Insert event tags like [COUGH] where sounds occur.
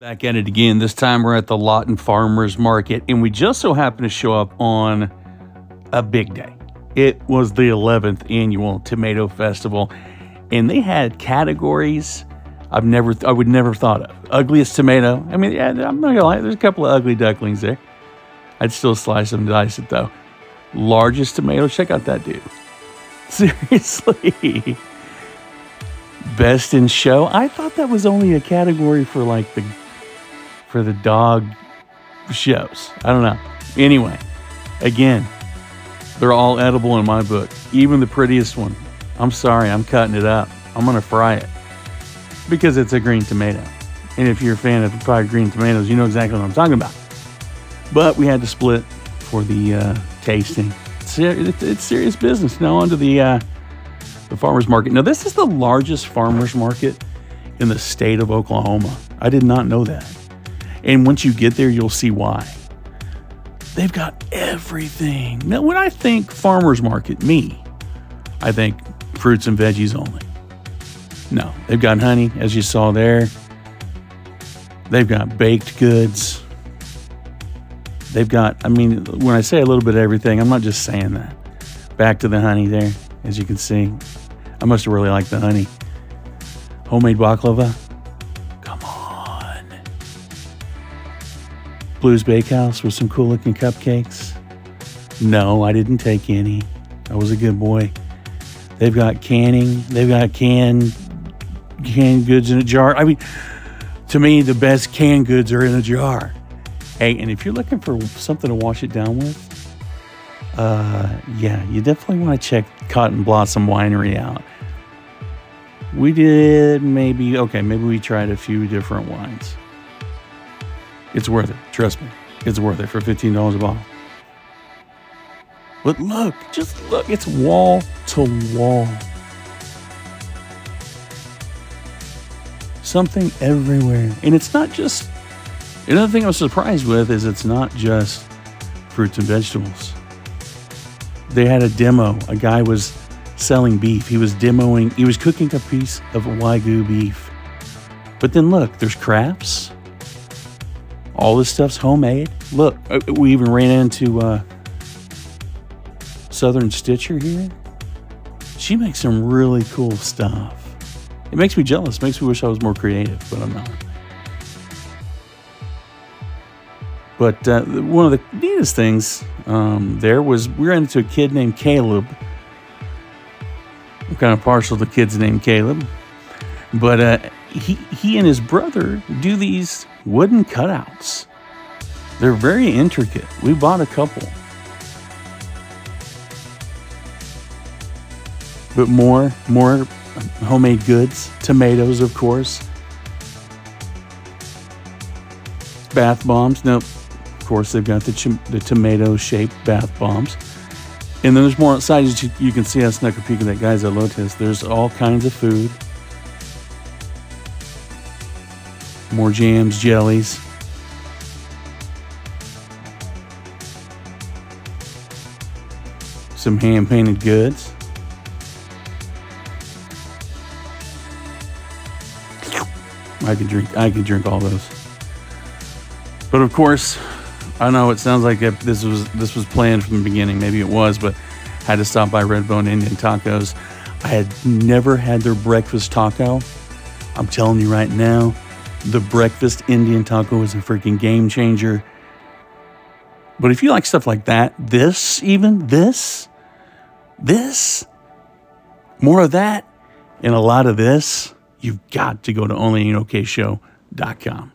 Back at it again. This time we're at the Lawton Farmers Market, and we just so happened to show up on a big day. It was the 11th annual Tomato Festival, and they had categories I've never, I would never thought of. Ugliest tomato. I mean, yeah, I'm not gonna lie. There's a couple of ugly ducklings there. I'd still slice them, dice it though. Largest tomato. Check out that dude. [LAUGHS] Seriously. Best in show. I thought that was only a category for like the for the dog shows. I don't know. Anyway, again, they're all edible in my book. Even the prettiest one. I'm sorry, I'm cutting it up. I'm going to fry it because it's a green tomato. And if you're a fan of fried green tomatoes, you know exactly what I'm talking about. But we had to split for the uh, tasting. It's, serious business. Now onto the uh, the farmers market. Now this is the largest farmers market in the state of Oklahoma. I did not know that. And once you get there, you'll see why. They've got everything. Now, when I think farmer's market, me, I think fruits and veggies only. No, they've got honey, as you saw there. They've got baked goods. They've got, I mean, when I say a little bit of everything, I'm not just saying that. Back to the honey there, as you can see. I must have really liked the honey. Homemade baklava, Blues Bakehouse with some cool looking cupcakes. No, I didn't take any. I was a good boy. They've got canning. They've got canned canned goods in a jar. I mean, to me, the best canned goods are in a jar. Hey, and if you're looking for something to wash it down with, uh, yeah, you definitely want to check Cotton Blossom Winery out. We did maybe okay, maybe we tried a few different wines. It's worth it. Trust me. It's worth it for $15 a bottle. But look, just look, it's wall to wall. Something everywhere. And it's not just, another thing I was surprised with is it's not just fruits and vegetables. They had a demo. A guy was selling beef. He was demoing, he was cooking a piece of Wagyu beef. But then look, there's crafts all this stuff's homemade. Look, uh, we even ran into uh, Southern Stitcher here. She makes some really cool stuff. It makes me jealous. It makes me wish I was more creative, but I'm not. But uh, one of the neatest things um, there was we ran into a kid named Caleb. I'm kind of partial to kids named Caleb. But uh, he, he and his brother do these wooden cutouts. They're very intricate. We bought a couple. But more, more homemade goods, tomatoes, of course. Bath bombs. Now, of course, they've got the, the tomato shaped bath bombs. And then there's more outside. As you, you can see, I snuck a peek at that guy's elotes. There's all kinds of food. More jams, jellies. Some hand painted goods. I could drink I could drink all those. But of course, I know it sounds like this was this was planned from the beginning. Maybe it was, but I had to stop by Redbone Indian Tacos. I had never had their breakfast taco. I'm telling you right now, the breakfast Indian taco is a freaking game changer. But if you like stuff like that, this, even this, this, more of that, and a lot of this, you've got to go to onlyinokShow.com.